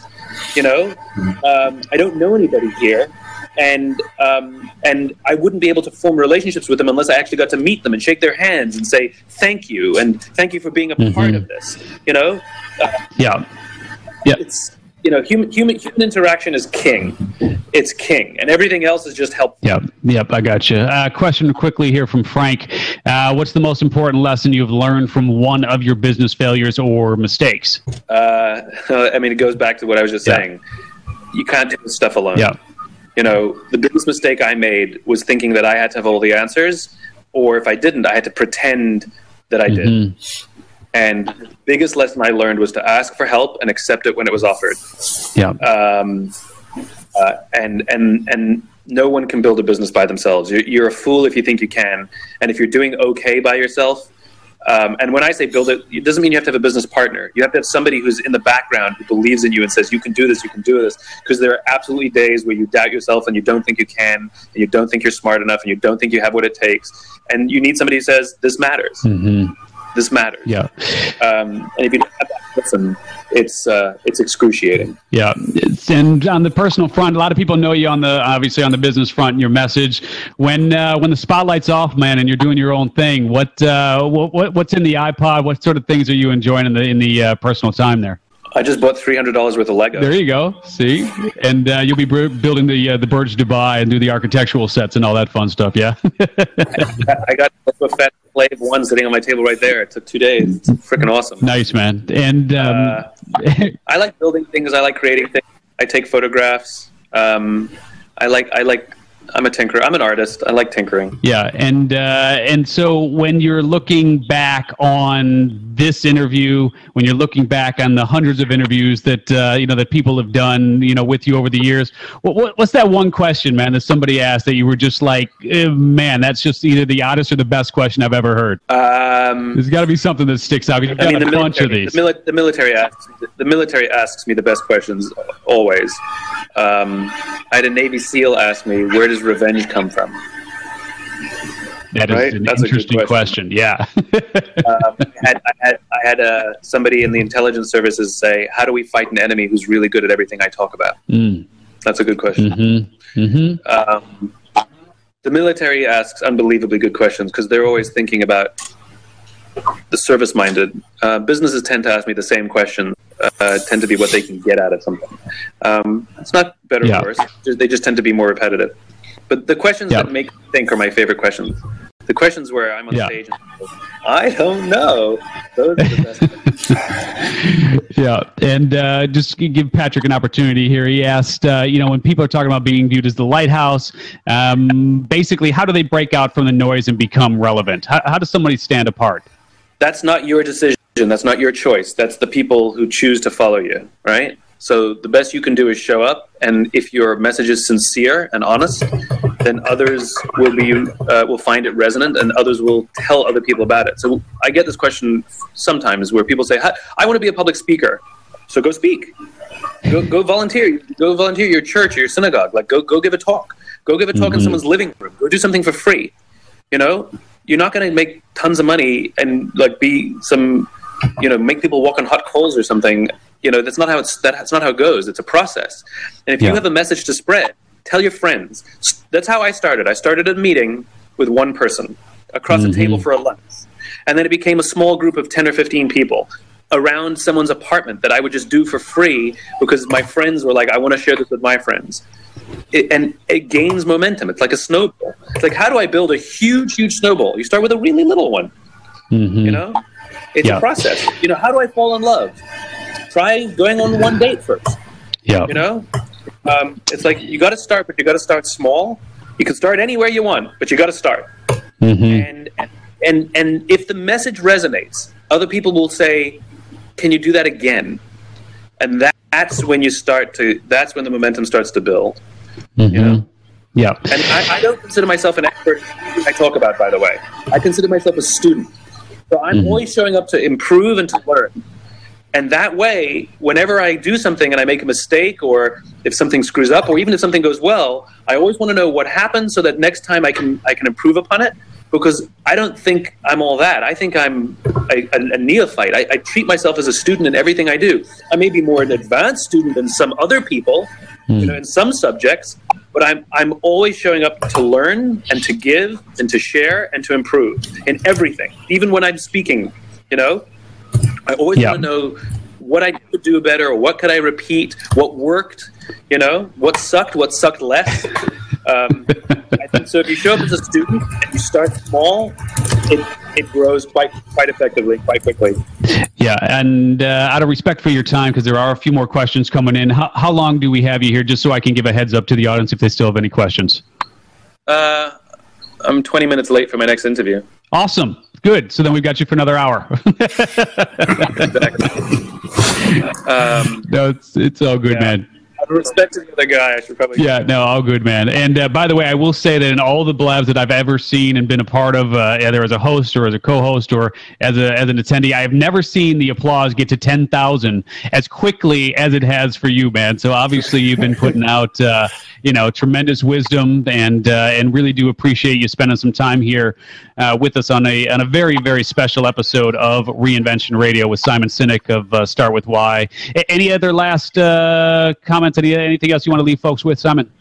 You know, um, I don't know anybody here, and um, and I wouldn't be able to form relationships with them unless I actually got to meet them and shake their hands and say thank you and thank you for being a mm-hmm. part of this. You know, uh, yeah, yeah. It's you know, human human human interaction is king. It's king, and everything else is just helpful. Yep, yep, I got you. Uh, question quickly here from Frank: uh, What's the most important lesson you've learned from one of your business failures or mistakes? Uh, I mean, it goes back to what I was just saying. You can't do this stuff alone. Yeah. You know, the biggest mistake I made was thinking that I had to have all the answers, or if I didn't, I had to pretend that I mm-hmm. did. And the biggest lesson I learned was to ask for help and accept it when it was offered. Yeah. Um, uh, and and and no one can build a business by themselves. You're, you're a fool if you think you can, and if you're doing okay by yourself. Um, and when I say build it, it doesn't mean you have to have a business partner. You have to have somebody who's in the background who believes in you and says, you can do this, you can do this. Because there are absolutely days where you doubt yourself and you don't think you can, and you don't think you're smart enough, and you don't think you have what it takes. And you need somebody who says, this matters. Mm-hmm. This matters. Yeah. Um, and if you don't have that person, it's uh, it's excruciating. Yeah, it's, and on the personal front, a lot of people know you on the obviously on the business front. And your message when uh, when the spotlight's off, man, and you're doing your own thing. What uh, what what's in the iPod? What sort of things are you enjoying in the in the uh, personal time there? I just bought three hundred dollars worth of Lego. There you go. See, and uh, you'll be br- building the uh, the Burj Dubai and do the architectural sets and all that fun stuff. Yeah. I got a Fett Slave One sitting on my table right there. It took two days. It's freaking awesome. Nice man. And um, uh, I like building things. I like creating things. I take photographs. Um, I like I like I'm a tinkerer. I'm an artist. I like tinkering. Yeah, and uh, and so when you're looking back on this interview, when you're looking back on the hundreds of interviews that uh, you know that people have done, you know, with you over the years, what, what, what's that one question, man, that somebody asked that you were just like, eh, man, that's just either the oddest or the best question I've ever heard. Um, There's got to be something that sticks out. You've got I mean, a the bunch of military, these. the, mili- the military asks the military asks me the best questions always. Um, I had a Navy SEAL ask me, "Where does revenge come from?" That is right? an That's a good interesting question. Yeah. um, I had, I had, I had uh, somebody in the intelligence services say, "How do we fight an enemy who's really good at everything I talk about?" Mm. That's a good question. Mm-hmm. Mm-hmm. Um, the military asks unbelievably good questions because they're always thinking about the service-minded. Uh, businesses tend to ask me the same questions. Uh, tend to be what they can get out of something. Um, it's not better Yeah. or worse. They just tend to be more repetitive. But the questions Yeah. that make me think are my favorite questions. The questions where I'm on Yeah. stage and I don't know. Those are the best. Yeah, and uh, just to give Patrick an opportunity here. He asked, uh, you know, when people are talking about being viewed as the lighthouse, um, basically, how do they break out from the noise and become relevant? How, how does somebody stand apart? that's not your decision. That's not your choice. That's the people who choose to follow you, right? So the best you can do is show up, and if your message is sincere and honest, then others will be uh, will find it resonant, and others will tell other people about it. So I get this question sometimes where people say, "I want to be a public speaker," so go speak, go go volunteer, go volunteer your church or your synagogue, like go go give a talk, go give a talk in someone's living room, go do something for free. You know, you're not going to make tons of money and like be some, you know, make people walk on hot coals or something. You know, that's not how it's that's not how it goes. It's a process. And if Yeah. you have a message to spread, tell your friends. That's how I started. I started a meeting with one person across a mm-hmm. table for a lunch, and then it became a small group of ten or fifteen people around someone's apartment that I would just do for free because my friends were like, "I want to share this with my friends." it, and it gains momentum. It's like a snowball. It's like how do I build a huge, huge snowball? You start with a really little one. Mm-hmm. You know, it's Yeah. a process. You know, how do I fall in love? Try going on one date first. Yeah, You know, um, it's like you got to start, but you got to start small. You can start anywhere you want, but you got to start. Mm-hmm. And and and if the message resonates, other people will say, "Can you do that again?" And that, that's when you start to. That's when the momentum starts to build. Mm-hmm. You know. yeah, And I, I don't consider myself an expert in I talk about, by the way. I consider myself a student. So I'm mm-hmm. always showing up to improve and to learn. And that way, whenever I do something and I make a mistake, or if something screws up, or even if something goes well, I always want to know what happened so that next time I can I can improve upon it. Because I don't think I'm all that. I think I'm a, a, a neophyte. I, I treat myself as a student in everything I do. I may be more an advanced student than some other people, you hmm. know, in some subjects, but I'm I'm always showing up to learn and to give and to share and to improve in everything, even when I'm speaking. You know, I always Yeah. want to know what I could do better, or what could I repeat, what worked. You know, what sucked, what sucked less. Um, I think so. If you show up as a student and you start small, it it grows quite quite effectively, quite quickly. yeah. And uh, out of respect for your time, because there are a few more questions coming in, how, how long do we have you here, just so I can give a heads up to the audience if they still have any questions? Uh, I'm 20 minutes late for my next interview. Awesome. Good. So then we've got you for another hour. Um, no, it's, it's all good, man. Respect to the other guy, I should probably. Yeah, no, all good, man. And uh, by the way, I will say that in all the blabs that I've ever seen and been a part of, uh, either as a host or as a co-host or as a as an attendee, I have never seen the applause get to ten thousand as quickly as it has for you, man. So obviously, you've been putting out, uh, you know, tremendous wisdom, and uh, and really do appreciate you spending some time here uh, with us on a on a very very special episode of Reinvention Radio with Simon Sinek of uh, Start with Why. A- any other last comments? Any anything else you want to leave folks with, Simon?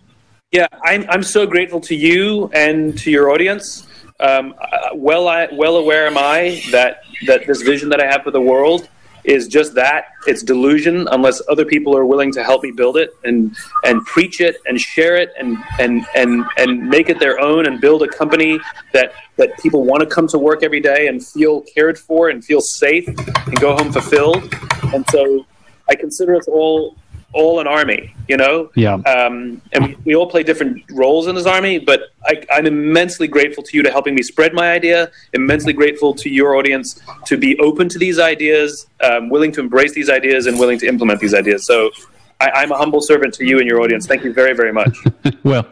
Yeah, I'm, I'm so grateful to you and to your audience. Um, well, I, well aware am I that, that this vision that I have for the world is just that it's delusion unless other people are willing to help me build it and and preach it and share it and and and and make it their own and build a company that that people want to come to work every day and feel cared for and feel safe and go home fulfilled and so i consider us all all an army, you know? Yeah. Um, and we, we, all play different roles in this army, but I, I'm immensely grateful to you to helping me spread my idea, immensely grateful to your audience to be open to these ideas, um, willing to embrace these ideas, and willing to implement these ideas. So I, am a humble servant to you and your audience. Thank you very, very much. well,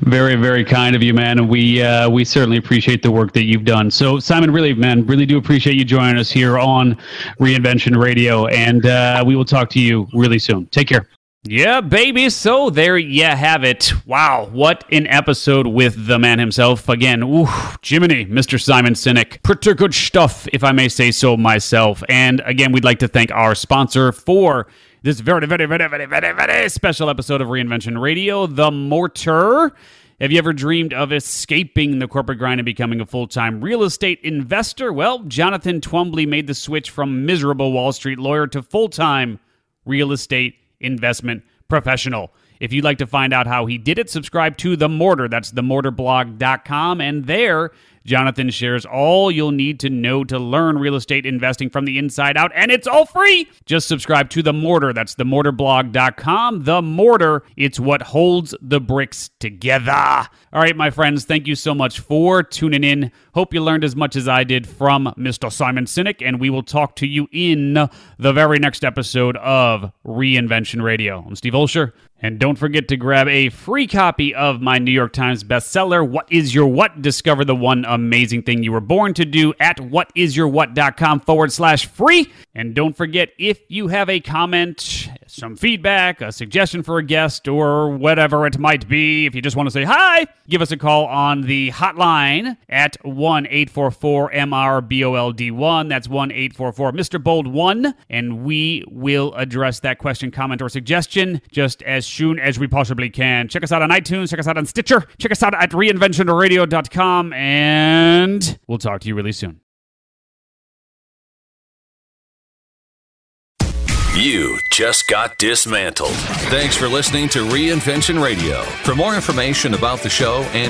very, very kind of you, man. And we uh, we certainly appreciate the work that you've done. So, Simon, really, man, really do appreciate you joining us here on Reinvention Radio, and uh, we will talk to you really soon. Take care. Yeah, baby. So there you have it. Wow, what an episode with the man himself. Again, ooh, Jiminy, Mr. Simon Sinek. Pretty good stuff, if I may say so myself. And again, we'd like to thank our sponsor for this very, very, very, very, very, very special episode of Reinvention Radio, The Mortar. Have you ever dreamed of escaping the corporate grind and becoming a full time real estate investor? Well, Jonathan Twombly made the switch from miserable Wall Street lawyer to full time real estate investment professional. If you'd like to find out how he did it, subscribe to The Mortar. That's themortarblog.com. And there, Jonathan shares all you'll need to know to learn real estate investing from the inside out, and it's all free. Just subscribe to The Mortar. That's themortarblog.com. The Mortar, it's what holds the bricks together. All right, my friends, thank you so much for tuning in. Hope you learned as much as I did from Mr. Simon Sinek, and we will talk to you in the very next episode of Reinvention Radio. I'm Steve Olsher. And don't forget to grab a free copy of my New York Times bestseller, What is Your What? Discover the one amazing thing you were born to do at whatisyourwhat.com forward slash free. And don't forget, if you have a comment, some feedback, a suggestion for a guest, or whatever it might be, if you just want to say hi, give us a call on the hotline at 1 844 MRBOLD1. That's 1 844 Mr. Bold 1. And we will address that question, comment, or suggestion just as soon as we possibly can. Check us out on iTunes, check us out on Stitcher, check us out at reinventionradio.com, and we'll talk to you really soon. You just got dismantled. Thanks for listening to Reinvention Radio. For more information about the show and